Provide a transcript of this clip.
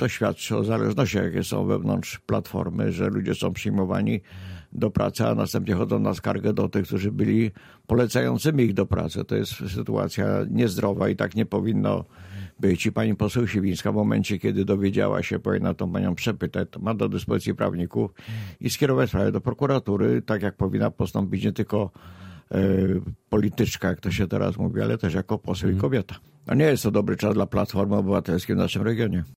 to świadczy o zależnościach, jakie są wewnątrz Platformy, że ludzie są przyjmowani do pracy, a następnie chodzą na skargę do tych, którzy byli polecającymi ich do pracy. To jest sytuacja niezdrowa i tak nie powinno być. I pani poseł Siwińska w momencie, kiedy dowiedziała się, powinna tą panią przepytać, to ma do dyspozycji prawników i skierować sprawę do prokuratury, tak jak powinna postąpić nie tylko e, polityczka, jak to się teraz mówi, ale też jako poseł i mhm. kobieta. A nie jest to dobry czas dla Platformy Obywatelskiej w naszym regionie.